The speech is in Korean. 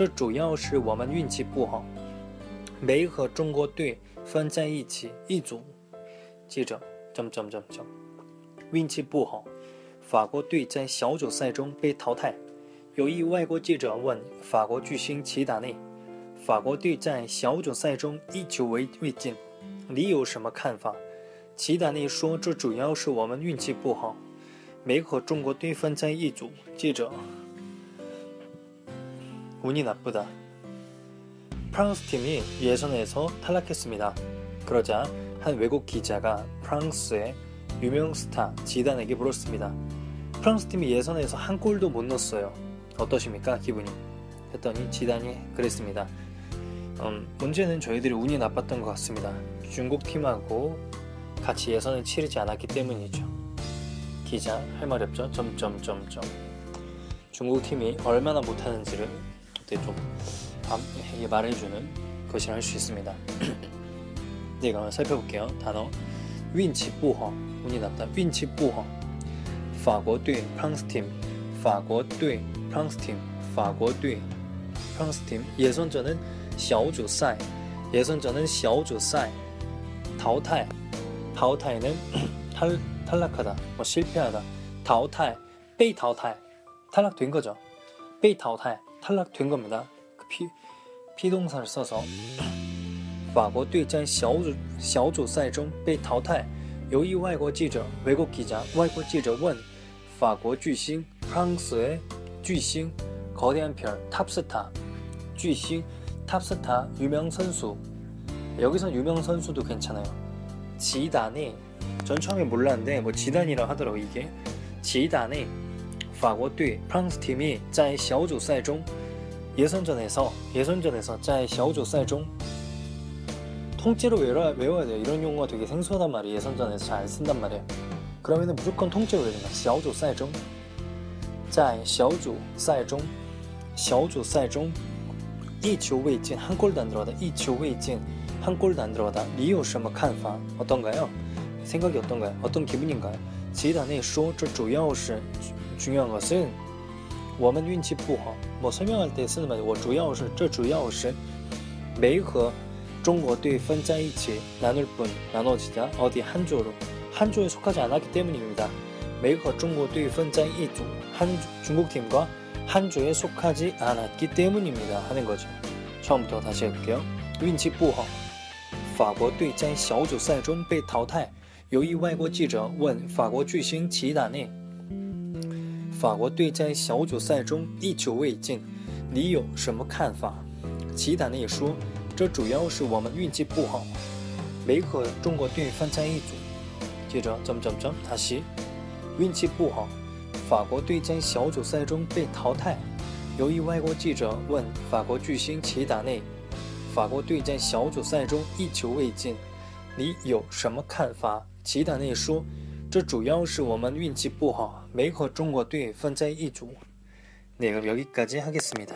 这主要是我们运气不好，没和中国队分在一起一组。”记者：“怎么怎么怎么怎么，运气不好，法国队在小组赛中被淘汰。”有一外国记者问法国巨星齐达内：“法国队在小组赛中一球未未进，你有什么看法？”齐达内说：“这主要是我们运气不好，没和中国队分在一组。”记者：“ 운이 나쁘다。 프랑스 팀이 예선에서 탈락했습니다. 그러자 한 외국 기자가 프랑스의 유명 스타 지단에게 물었습니다. 프랑스 팀이 예선에서 한 골도 못 넣었어요. 어떠십니까? 기분이? 했더니 지단이 그랬습니다. 음, 문제는 저희들이 운이 나빴던 것 같습니다. 중국 팀하고 같이 예선을 치르지 않았기 때문이죠. 기자 할 말이 없죠. 점점점점. 중국 팀이 얼마나 못하는지를 그때 좀 말해주는 것이라 할 수 있습니다. 네, 그럼 살펴볼게요. 단어 윈치 부허 운이 났다. 윈치 부허 法国队 프랑스 팀 法国队 프랑스 팀 法国队 프랑스 팀 예선전은 小组赛 예선전은 小组赛 淘汰 淘汰는 탈, 탈락하다 뭐 실패하다 淘汰 被淘汰 탈락된 거죠 被淘汰 탈락된 겁니다 그 피, 피동사를 써서 法国队在小组小组赛中被淘汰。由一外国记者외국기자外国记者问法国巨星프랑스의巨星거대한별 탑스타巨星탑스타 유명 선수 여기서 유명 선수도 괜찮아요. 지단이 전 처음에 몰랐는데 뭐 지단이라 하더라고 이게 지단이 法国队 프랑스 팀이 在小组赛中 예선전에서 예선전에서 在小组赛中 통째로 외워야, 외워야 돼요. 이런 용어가 되게 생소하단 말이에요. 예선전에서 잘 안 쓴단 말이에요. 그러면 무조건 통째로 외워야 된다. 小组赛中在小组赛中小组赛中一球未进한 골도 안 들어가다 一球 未进 한 골도 안 들어가다 你有什么看法 어떤가요? 생각이 어떤가요? 어떤 기분인가요? 지단에 说这主要是 중요한 것은 我们运气不好뭐 설명할 때 쓰는 말이 我主要是这主要是没和 중국队 分在一起 나눌 뿐 나눠지자 어디 한 조로 한 조에 속하지 않았기 때문입니다. 메이커 중국队 分在一组 한 중국 팀과 한 조에 속하지 않았기 때문입니다. 하는 거죠. 처음부터 다시 해볼게요. 运气不好 法国队在小组赛中被淘汰。有一外国记者问法国巨星齐达内：“ 法国队在小组赛中一球未进，你有什么看法？”齐达内说。这主要是我们运气不好，没和中国队分在一组。接着，怎么怎么怎么，他是运气不好，法国队在小组赛中被淘汰。由于外国记者问法国巨星齐达内：“法国队在小组赛中一球未进，你有什么看法？”齐达内说：“这主要是我们运气不好，没和中国队分在一组。”那个여기까지하겠습니다